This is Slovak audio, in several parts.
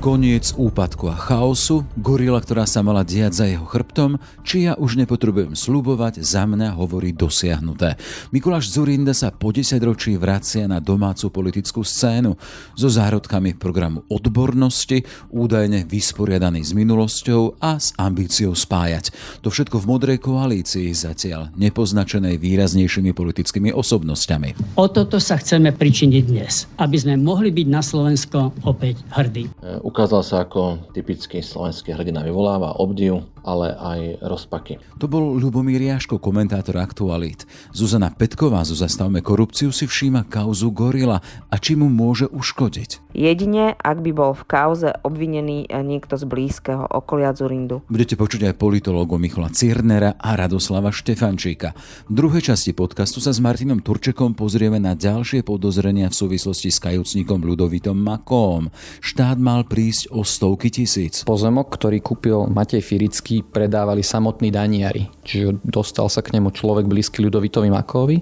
Koniec úpadku a chaosu, gorila, ktorá sa mala diať za jeho chrbtom, či ja už nepotrebujem slubovať, za mňa hovorí dosiahnuté. Mikuláš Zurinda sa po 10 ročí vracia na domácu politickú scénu so zárodkami programu odbornosti, údajne vysporiadaný s minulosťou a s ambíciou spájať. To všetko v modrej koalícii zatiaľ nepoznačenej výraznejšími politickými osobnosťami. O toto sa chceme pričiniť dnes, aby sme mohli byť na Slovensko opäť hrdí. Ukázal sa ako typický slovenský hrdina, vyvoláva obdiv, ale aj rozpaky. To bol Ľubomír Jaško, komentátor aktualít. Zuzana Petková zo Zastavme korupciu si všíma kauzu Gorila a či mu môže uškodiť. Jedine, ak by bol v kauze obvinený niekto z blízkeho okolia Zurindu. Budete počuť aj politológu Michala Cirnera a Radoslava Štefančíka. V druhej časti podcastu sa s Martinom Turčekom pozrieme na ďalšie podozrenia v súvislosti s kajúcnikom Ľudovitom Makom. Štát mal prísť o stovky tisíc. Pozemok, ktorý kúpil Matej Firický, predávali samotní daniari. Čiže dostal sa k nemu človek blízky Ľudovitovi Makovi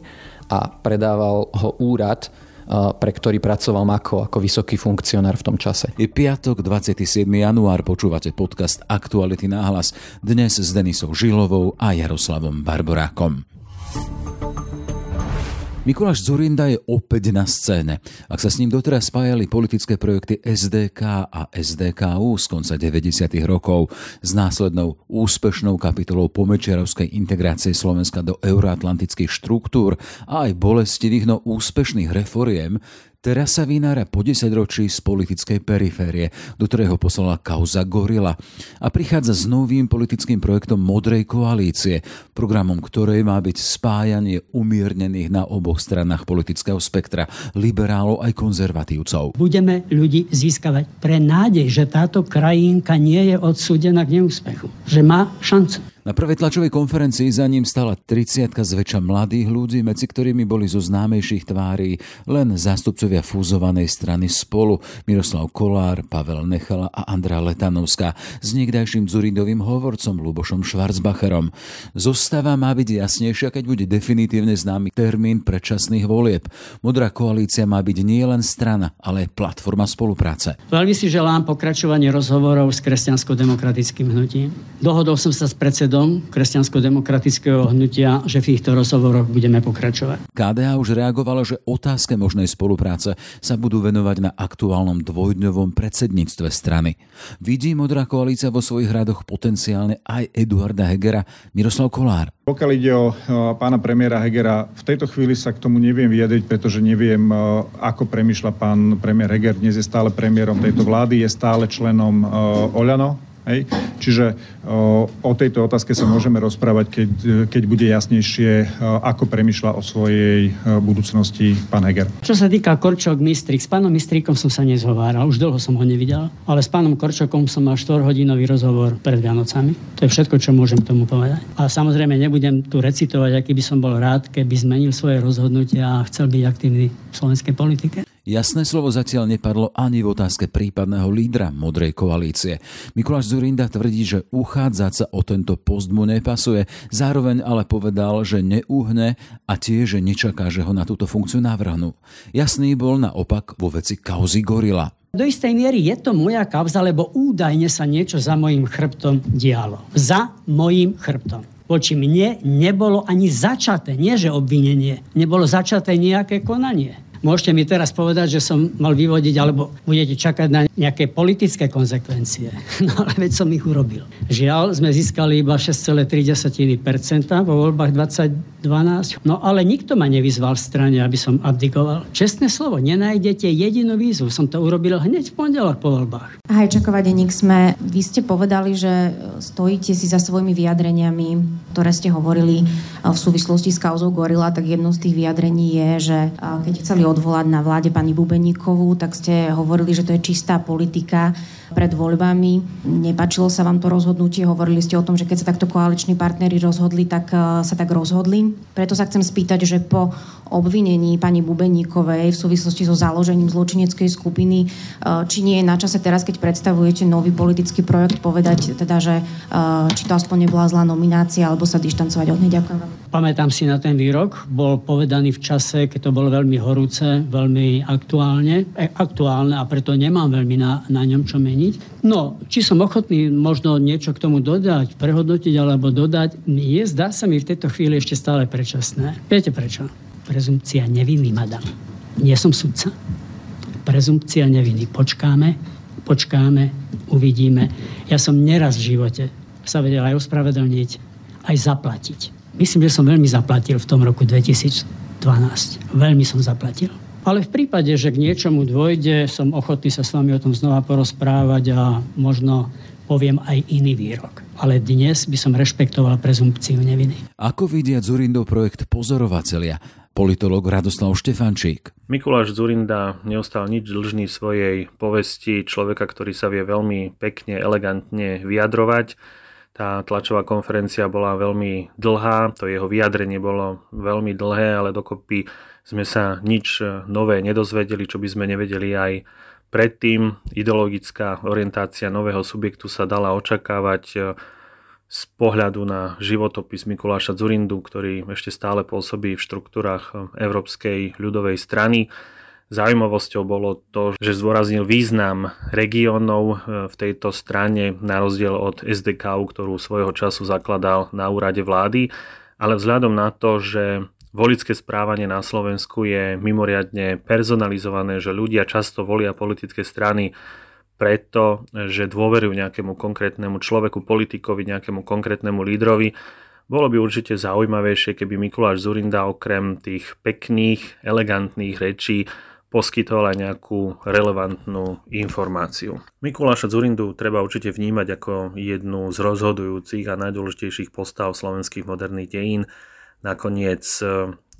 a predával ho úrad pre ktorý pracoval Mako ako vysoký funkcionár v tom čase. Je piatok, 27. január, počúvate podcast Aktuality náhlas. Dnes s Denisou Žilovou a Jaroslavom Barborákom. Mikuláš Zurinda je opäť na scéne. Ak sa s ním doteraz spájali politické projekty SDK a SDKU z konca 90. rokov s následnou úspešnou kapitolou pomečiarovskej integrácie Slovenska do euroatlantických štruktúr a aj bolestivých, no úspešných reforiem, Teraz sa vynára po 10 ročí z politickej periférie, do ktorého poslala kauza Gorila a prichádza s novým politickým projektom Modrej koalície, programom ktorej má byť spájanie umiernených na oboch stranách politického spektra, liberálov aj konzervatívcov. Budeme ľudí získavať pre nádej, že táto krajinka nie je odsúdená k neúspechu, že má šancu. Na prvej tlačovej konferencii za ním stala 30 zväčša mladých ľudí, medzi ktorými boli zo známejších tvári len zástupcovia fúzovanej strany Spolu, Miroslav Kolár, Pavel Nechala a Andrá Letanovská s niekdajším Zuridovým hovorcom Lubošom Schwarzbacherom. Zostava má byť jasnejšia, keď bude definitívne známy termín predčasných volieb. Modrá koalícia má byť nie len strana, ale aj platforma spolupráce. Veľmi si želám pokračovanie rozhovorov s kresťansko-demokratickým hnutím. Dohodol som sa s predsedom predsedom kresťansko-demokratického hnutia, že v týchto rozhovoroch budeme pokračovať. KDA už reagovalo, že otázke možnej spolupráce sa budú venovať na aktuálnom dvojdňovom predsedníctve strany. Vidí Modrá koalícia vo svojich radoch potenciálne aj Eduarda Hegera, Miroslav Kolár. Pokiaľ ide o pána premiéra Hegera, v tejto chvíli sa k tomu neviem vyjadriť, pretože neviem, ako premyšľa pán premiér Heger. Dnes je stále premiérom tejto vlády, je stále členom Oľano, Hej? Čiže o, o tejto otázke sa môžeme rozprávať, keď, keď bude jasnejšie, ako premyšľa o svojej budúcnosti pán Heger. Čo sa týka Korčok Mistrik, s pánom Mistríkom som sa nezhováral, už dlho som ho nevidel, ale s pánom Korčokom som mal 4-hodinový rozhovor pred Vianocami. To je všetko, čo môžem tomu povedať. A samozrejme nebudem tu recitovať, aký by som bol rád, keby zmenil svoje rozhodnutia a chcel byť aktívny v slovenskej politike. Jasné slovo zatiaľ nepadlo ani v otázke prípadného lídra modrej koalície. Mikuláš Zurinda tvrdí, že uchádzať sa o tento post mu nepasuje, zároveň ale povedal, že neúhne a tiež, nečaká, že ho na túto funkciu navrhnú. Jasný bol naopak vo veci kauzy Gorila. Do istej miery je to moja kauza, lebo údajne sa niečo za mojim chrbtom dialo. Za mojim chrbtom voči mne nebolo ani začaté, nie že obvinenie, nebolo začaté nejaké konanie. Môžete mi teraz povedať, že som mal vyvodiť, alebo budete čakať na nejaké politické konsekvencie. No ale veď som ich urobil. Žiaľ, sme získali iba 6,3% vo voľbách 2012. No ale nikto ma nevyzval v strane, aby som abdikoval. Čestné slovo, nenájdete jedinú výzvu. Som to urobil hneď v pondelok po voľbách. Hajčaková denník sme, vy ste povedali, že stojíte si za svojimi vyjadreniami, ktoré ste hovorili v súvislosti s kauzou Gorila, tak jednou z tých vyjadrení je, že keď chceli odvolať na vláde pani Bubeníkovú, tak ste hovorili, že to je čistá politika pred voľbami. Nepačilo sa vám to rozhodnutie, hovorili ste o tom, že keď sa takto koaliční partnery rozhodli, tak e, sa tak rozhodli. Preto sa chcem spýtať, že po obvinení pani Bubeníkovej v súvislosti so založením zločineckej skupiny, e, či nie je na čase teraz, keď predstavujete nový politický projekt, povedať teda, že e, či to aspoň nebola zlá nominácia, alebo sa dištancovať od nej. Ďakujem vám. Pamätám si na ten výrok, bol povedaný v čase, keď to bolo veľmi horúce, veľmi aktuálne, e, aktuálne a preto nemám veľmi na, na ňom čo meniť. No, či som ochotný možno niečo k tomu dodať, prehodnotiť alebo dodať, je, zdá sa mi v tejto chvíli ešte stále predčasné. Viete prečo? Prezumcia neviny, madam. Nie som sudca. Prezumpcia neviny. Počkáme, počkáme, uvidíme. Ja som neraz v živote sa vedel aj ospravedlniť, aj zaplatiť. Myslím, že som veľmi zaplatil v tom roku 2012. Veľmi som zaplatil. Ale v prípade, že k niečomu dôjde, som ochotný sa s vami o tom znova porozprávať a možno poviem aj iný výrok. Ale dnes by som rešpektoval prezumpciu neviny. Ako vidia Zurindov projekt pozorovatelia? politolog Radoslav Štefančík. Mikuláš Zurinda neostal nič dlžný svojej povesti človeka, ktorý sa vie veľmi pekne, elegantne vyjadrovať. Tá tlačová konferencia bola veľmi dlhá, to jeho vyjadrenie bolo veľmi dlhé, ale dokopy sme sa nič nové nedozvedeli, čo by sme nevedeli aj predtým. Ideologická orientácia nového subjektu sa dala očakávať z pohľadu na životopis Mikuláša Zurindu, ktorý ešte stále pôsobí v štruktúrach Európskej ľudovej strany. Zaujímavosťou bolo to, že zdôraznil význam regiónov e, v tejto strane na rozdiel od SDK, ktorú svojho času zakladal na úrade vlády, ale vzhľadom na to, že volické správanie na Slovensku je mimoriadne personalizované, že ľudia často volia politické strany preto, že dôverujú nejakému konkrétnemu človeku, politikovi, nejakému konkrétnemu lídrovi. Bolo by určite zaujímavejšie, keby Mikuláš Zurinda okrem tých pekných, elegantných rečí poskytol aj nejakú relevantnú informáciu. Mikuláša Zurindu treba určite vnímať ako jednu z rozhodujúcich a najdôležitejších postav slovenských moderných dejín. Nakoniec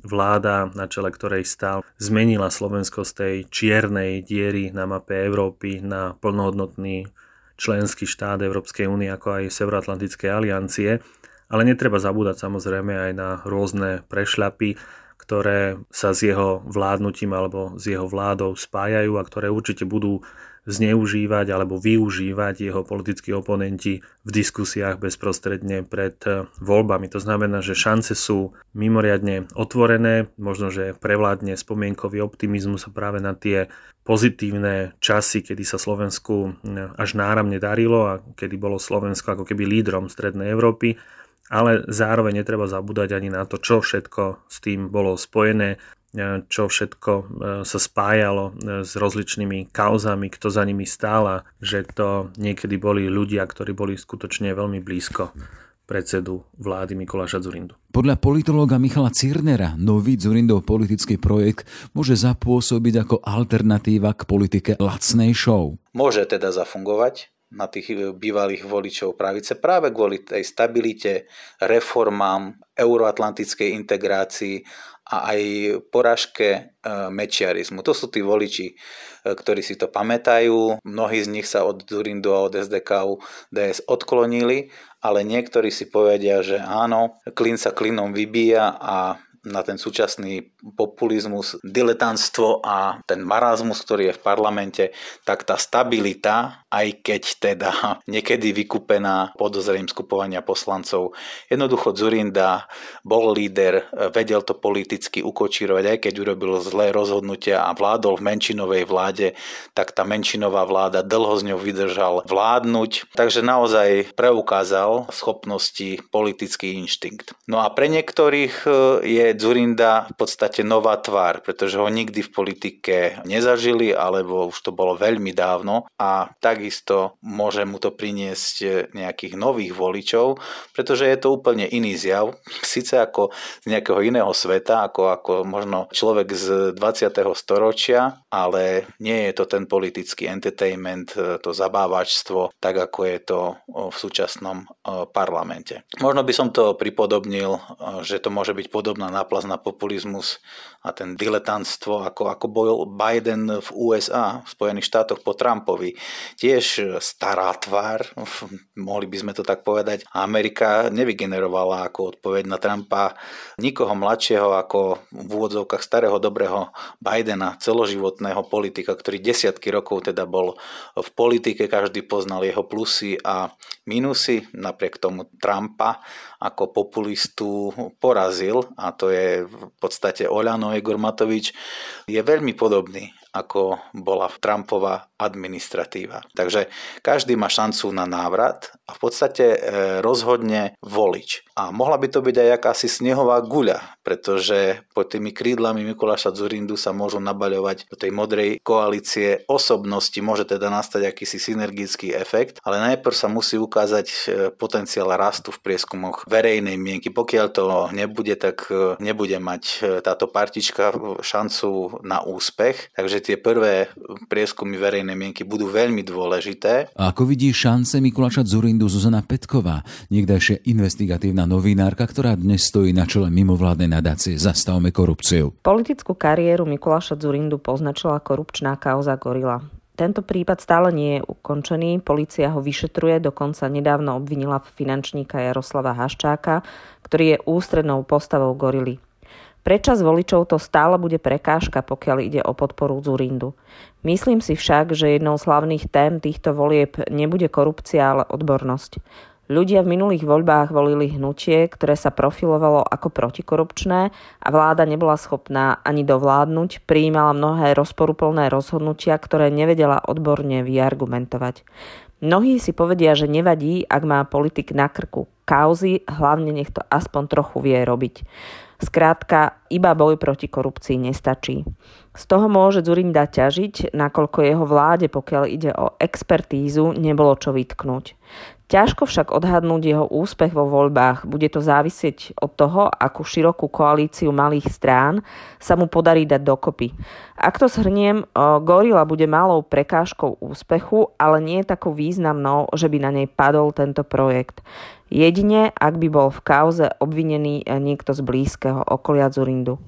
vláda, na čele ktorej stál, zmenila Slovensko z tej čiernej diery na mape Európy na plnohodnotný členský štát Európskej únie ako aj Severoatlantickej aliancie. Ale netreba zabúdať samozrejme aj na rôzne prešľapy, ktoré sa s jeho vládnutím alebo s jeho vládou spájajú a ktoré určite budú zneužívať alebo využívať jeho politickí oponenti v diskusiách bezprostredne pred eh, voľbami. To znamená, že šance sú mimoriadne otvorené, možno, že prevládne spomienkový optimizmus práve na tie pozitívne časy, kedy sa Slovensku eh, až náramne darilo a kedy bolo Slovensko ako keby lídrom Strednej Európy ale zároveň netreba zabúdať ani na to, čo všetko s tým bolo spojené, E, čo všetko e, sa spájalo e, s rozličnými kauzami, kto za nimi stála, že to niekedy boli ľudia, ktorí boli skutočne veľmi blízko predsedu vlády Mikuláša Zurindu. Podľa politológa Michala Cirnera nový Zurindov politický projekt môže zapôsobiť ako alternatíva k politike lacnej show. Môže teda zafungovať, na tých bývalých voličov pravice práve kvôli tej stabilite, reformám, euroatlantickej integrácii a aj poražke e, mečiarizmu. To sú tí voliči, e, ktorí si to pamätajú. Mnohí z nich sa od Durindu a od SDK DS odklonili, ale niektorí si povedia, že áno, klin sa klinom vybíja a na ten súčasný populizmus, diletantstvo a ten marazmus, ktorý je v parlamente, tak tá stabilita, aj keď teda niekedy vykúpená podozrím skupovania poslancov, jednoducho Zurinda bol líder, vedel to politicky ukočírovať, aj keď urobil zlé rozhodnutia a vládol v menšinovej vláde, tak tá menšinová vláda dlho z ňou vydržal vládnuť, takže naozaj preukázal schopnosti politický inštinkt. No a pre niektorých e, je Zurinda v podstate nová tvár, pretože ho nikdy v politike nezažili, alebo už to bolo veľmi dávno a takisto môže mu to priniesť nejakých nových voličov, pretože je to úplne iný zjav, síce ako z nejakého iného sveta, ako, ako možno človek z 20. storočia, ale nie je to ten politický entertainment, to zabávačstvo, tak ako je to v súčasnom parlamente. Možno by som to pripodobnil, že to môže byť podobná náplaz na populizmus a ten diletantstvo, ako, ako bol Biden v USA, v Spojených štátoch po Trumpovi. Tiež stará tvár, mohli by sme to tak povedať. Amerika nevygenerovala ako odpoveď na Trumpa nikoho mladšieho ako v úvodzovkách starého dobrého Bidena, celoživotného politika, ktorý desiatky rokov teda bol v politike, každý poznal jeho plusy a minusy, napriek tomu Trumpa ako populistu porazil, a to je v podstate Oľano Igor Matovič, je veľmi podobný ako bola Trumpova administratíva. Takže každý má šancu na návrat a v podstate e, rozhodne volič. A mohla by to byť aj akási snehová guľa, pretože pod tými krídlami Mikuláša Zurindu sa môžu nabaľovať do tej modrej koalície osobnosti, môže teda nastať akýsi synergický efekt, ale najprv sa musí ukázať e, potenciál rastu v prieskumoch verejnej mienky. Pokiaľ to nebude, tak e, nebude mať táto partička šancu na úspech. Takže tie prvé prieskumy verejnej verejnej mienky budú veľmi dôležité. A ako vidí šance Mikuláša Zurindu Zuzana Petková, niekdajšia investigatívna novinárka, ktorá dnes stojí na čele mimovládnej nadácie Zastavme korupciu. Politickú kariéru Mikuláša Zurindu poznačila korupčná kauza Gorila. Tento prípad stále nie je ukončený, policia ho vyšetruje, dokonca nedávno obvinila finančníka Jaroslava Haščáka, ktorý je ústrednou postavou Gorily. Prečas voličov to stále bude prekážka, pokiaľ ide o podporu Zurindu. Myslím si však, že jednou z hlavných tém týchto volieb nebude korupcia, ale odbornosť. Ľudia v minulých voľbách volili hnutie, ktoré sa profilovalo ako protikorupčné a vláda nebola schopná ani dovládnuť, prijímala mnohé rozporuplné rozhodnutia, ktoré nevedela odborne vyargumentovať. Mnohí si povedia, že nevadí, ak má politik na krku kauzy, hlavne nech to aspoň trochu vie robiť. Skrátka, iba boj proti korupcii nestačí. Z toho môže Zurinda ťažiť, nakoľko jeho vláde, pokiaľ ide o expertízu, nebolo čo vytknúť. Ťažko však odhadnúť jeho úspech vo voľbách. Bude to závisieť od toho, akú širokú koalíciu malých strán sa mu podarí dať dokopy. Ak to zhrniem, Gorila bude malou prekážkou úspechu, ale nie takou významnou, že by na nej padol tento projekt. Jedine, ak by bol v kauze obvinený niekto z blízkeho okolia Zurindu.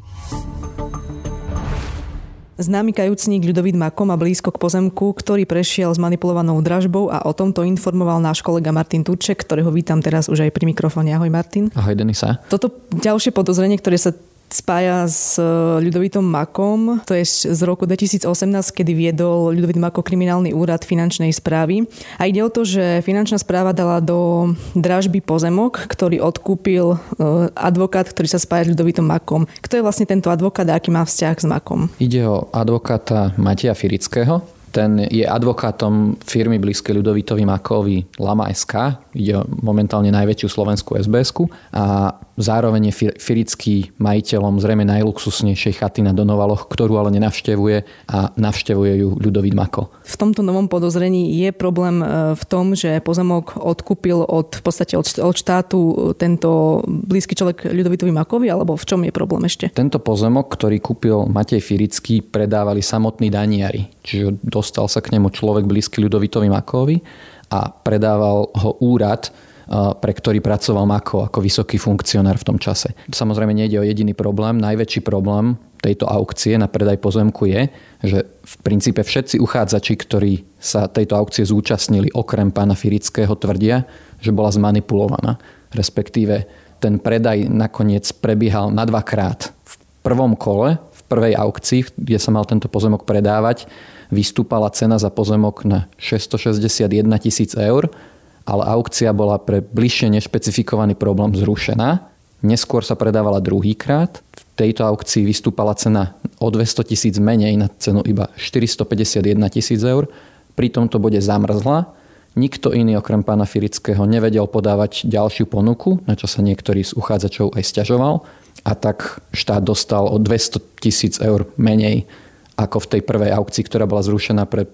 Známy kajúcník Ľudovít Mako má blízko k pozemku, ktorý prešiel s manipulovanou dražbou a o tomto informoval náš kolega Martin Turček, ktorého vítam teraz už aj pri mikrofóne. Ahoj Martin. Ahoj Denisa. Toto ďalšie podozrenie, ktoré sa spája s e, Ľudovitom Makom. To je z roku 2018, kedy viedol Ľudovit Mako kriminálny úrad finančnej správy. A ide o to, že finančná správa dala do dražby pozemok, ktorý odkúpil e, advokát, ktorý sa spája s Ľudovitom Makom. Kto je vlastne tento advokát a aký má vzťah s Makom? Ide o advokáta Matia Firického, ten je advokátom firmy blízkej Ľudovitovi Makovi Lama SK, ide momentálne najväčšiu slovenskú sbs a zároveň je firický majiteľom zrejme najluxusnejšej chaty na Donovaloch, ktorú ale nenavštevuje a navštevuje ju Ľudovit Mako. V tomto novom podozrení je problém e, v tom, že pozemok odkúpil od, v podstate od, od štátu tento blízky človek Ľudovitovi Makovi, alebo v čom je problém ešte? Tento pozemok, ktorý kúpil Matej Firický, predávali samotní daniari. Čiže do dostal sa k nemu človek blízky Ľudovitovi Makovi a predával ho úrad, pre ktorý pracoval Mako ako vysoký funkcionár v tom čase. Samozrejme nejde o jediný problém. Najväčší problém tejto aukcie na predaj pozemku je, že v princípe všetci uchádzači, ktorí sa tejto aukcie zúčastnili, okrem pána Firického, tvrdia, že bola zmanipulovaná. Respektíve ten predaj nakoniec prebiehal na dvakrát. V prvom kole, v prvej aukcii, kde sa mal tento pozemok predávať, vystúpala cena za pozemok na 661 tisíc eur, ale aukcia bola pre bližšie nešpecifikovaný problém zrušená. Neskôr sa predávala druhýkrát. V tejto aukcii vystúpala cena o 200 tisíc menej na cenu iba 451 tisíc eur. Pri tomto bode zamrzla. Nikto iný okrem pána Firického nevedel podávať ďalšiu ponuku, na čo sa niektorý z uchádzačov aj stiažoval. A tak štát dostal o 200 tisíc eur menej ako v tej prvej aukcii, ktorá bola zrušená pre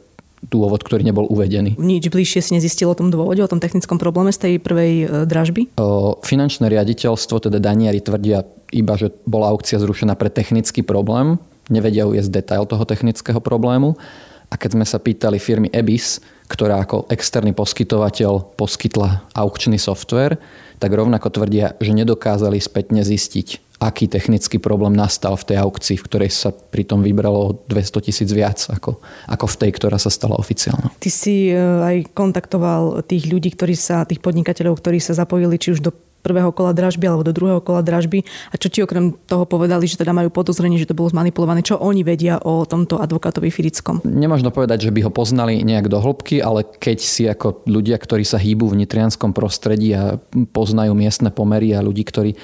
dôvod, ktorý nebol uvedený. Nič bližšie si nezistilo o tom dôvode, o tom technickom probléme z tej prvej e, dražby? O, finančné riaditeľstvo, teda daniari tvrdia iba, že bola aukcia zrušená pre technický problém. Nevedia uviezť detail toho technického problému. A keď sme sa pýtali firmy EBIS, ktorá ako externý poskytovateľ poskytla aukčný software, tak rovnako tvrdia, že nedokázali spätne zistiť, aký technický problém nastal v tej aukcii, v ktorej sa pritom vybralo 200 tisíc viac ako, ako v tej, ktorá sa stala oficiálna. Ty si e, aj kontaktoval tých ľudí, ktorí sa, tých podnikateľov, ktorí sa zapojili či už do prvého kola dražby alebo do druhého kola dražby. A čo ti okrem toho povedali, že teda majú podozrenie, že to bolo zmanipulované, čo oni vedia o tomto advokátovi Firickom? Nemožno povedať, že by ho poznali nejak do hĺbky, ale keď si ako ľudia, ktorí sa hýbu v nitrianskom prostredí a poznajú miestne pomery a ľudí, ktorí e,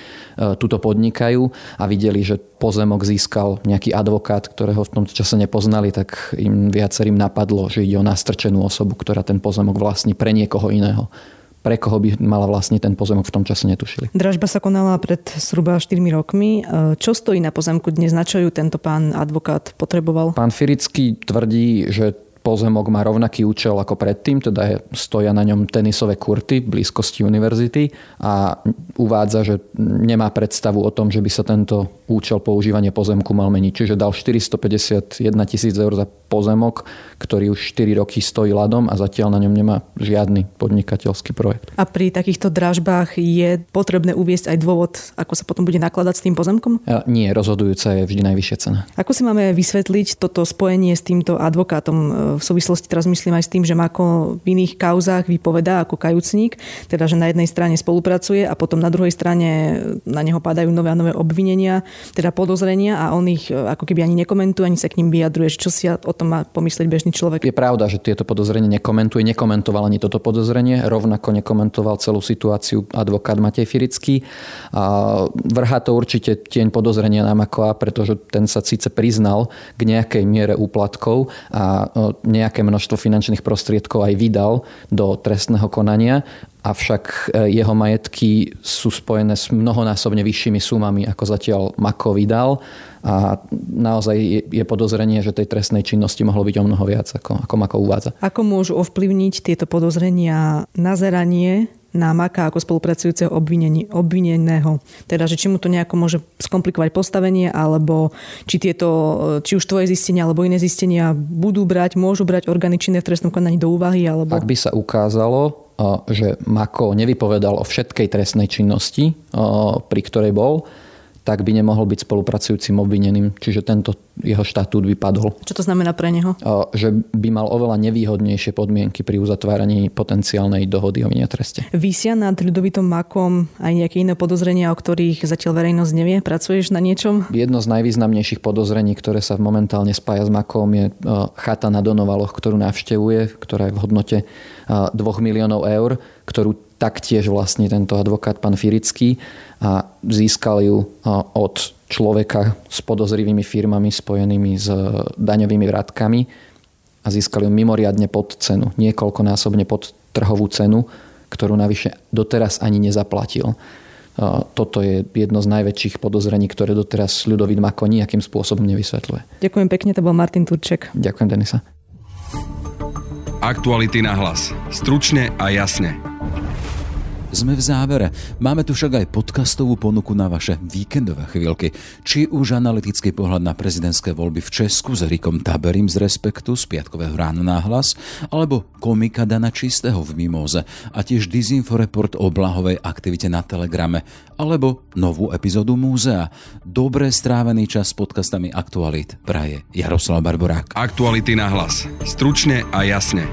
tuto podnikajú a videli, že pozemok získal nejaký advokát, ktorého v tomto čase nepoznali, tak im viacerým napadlo, že ide o nastrčenú osobu, ktorá ten pozemok vlastní pre niekoho iného pre koho by mala vlastne ten pozemok v tom čase netušili. Dražba sa konala pred zhruba 4 rokmi. Čo stojí na pozemku dnes? Na čo ju tento pán advokát potreboval? Pán Firický tvrdí, že pozemok má rovnaký účel ako predtým, teda stoja na ňom tenisové kurty v blízkosti univerzity a uvádza, že nemá predstavu o tom, že by sa tento účel používania pozemku mal meniť. Čiže dal 451 tisíc eur za pozemok, ktorý už 4 roky stojí ľadom a zatiaľ na ňom nemá žiadny podnikateľský projekt. A pri takýchto dražbách je potrebné uviesť aj dôvod, ako sa potom bude nakladať s tým pozemkom? A nie, rozhodujúca je vždy najvyššia cena. Ako si máme vysvetliť toto spojenie s týmto advokátom? V súvislosti teraz myslím aj s tým, že ako v iných kauzách vypovedá ako kajúcník, teda že na jednej strane spolupracuje a potom na druhej strane na neho padajú nové a nové obvinenia, teda podozrenia a on ich e, ako keby ani nekomentuje, ani sa k ním vyjadruje. Čo si o tom má pomyslieť bežný človek? Je pravda, že tieto podozrenie nekomentuje, nekomentoval ani toto podozrenie, rovnako nekomentoval celú situáciu advokát Matej Firický. A vrhá to určite tieň podozrenia na Makoa, pretože ten sa síce priznal k nejakej miere úplatkov a e, nejaké množstvo finančných prostriedkov aj vydal do trestného konania, avšak e, jeho majetky sú spojené s mnohonásobne vyššími sumami, ako zatiaľ Mako vydal a naozaj je podozrenie, že tej trestnej činnosti mohlo byť o mnoho viac, ako, ako Mako uvádza. Ako môžu ovplyvniť tieto podozrenia nazeranie na Maka ako spolupracujúceho obvineného. Teda, že či mu to nejako môže skomplikovať postavenie, alebo či tieto, či už tvoje zistenia alebo iné zistenia budú brať, môžu brať orgány činné v trestnom konaní do úvahy, alebo... Ak by sa ukázalo, že Mako nevypovedal o všetkej trestnej činnosti, pri ktorej bol, tak by nemohol byť spolupracujúcim obvineným. Čiže tento jeho štatút vypadol. Čo to znamená pre neho? Že by mal oveľa nevýhodnejšie podmienky pri uzatváraní potenciálnej dohody o treste. Vysia nad ľudovitom makom aj nejaké iné podozrenia, o ktorých zatiaľ verejnosť nevie? Pracuješ na niečom? Jedno z najvýznamnejších podozrení, ktoré sa momentálne spája s makom, je chata na Donovaloch, ktorú navštevuje, ktorá je v hodnote 2 miliónov eur, ktorú taktiež vlastne tento advokát pán Firický a získal ju od človeka s podozrivými firmami spojenými s daňovými vratkami a získali ju mimoriadne pod cenu, niekoľkonásobne pod trhovú cenu, ktorú navyše doteraz ani nezaplatil. Toto je jedno z najväčších podozrení, ktoré doteraz Ľudovít Mako nejakým spôsobom nevysvetľuje. Ďakujem pekne, to bol Martin Turček. Ďakujem, Denisa. Aktuality na hlas. Stručne a jasne. Sme v závere. Máme tu však aj podcastovú ponuku na vaše víkendové chvíľky. Či už analytický pohľad na prezidentské voľby v Česku s Rikom Taberim z Respektu z piatkového rána na hlas, alebo komika Dana Čistého v Mimoze a tiež Disinforeport o blahovej aktivite na Telegrame, alebo novú epizódu múzea. Dobre strávený čas s podcastami Aktualit praje Jaroslav Barborák. Aktuality na hlas. Stručne a jasne.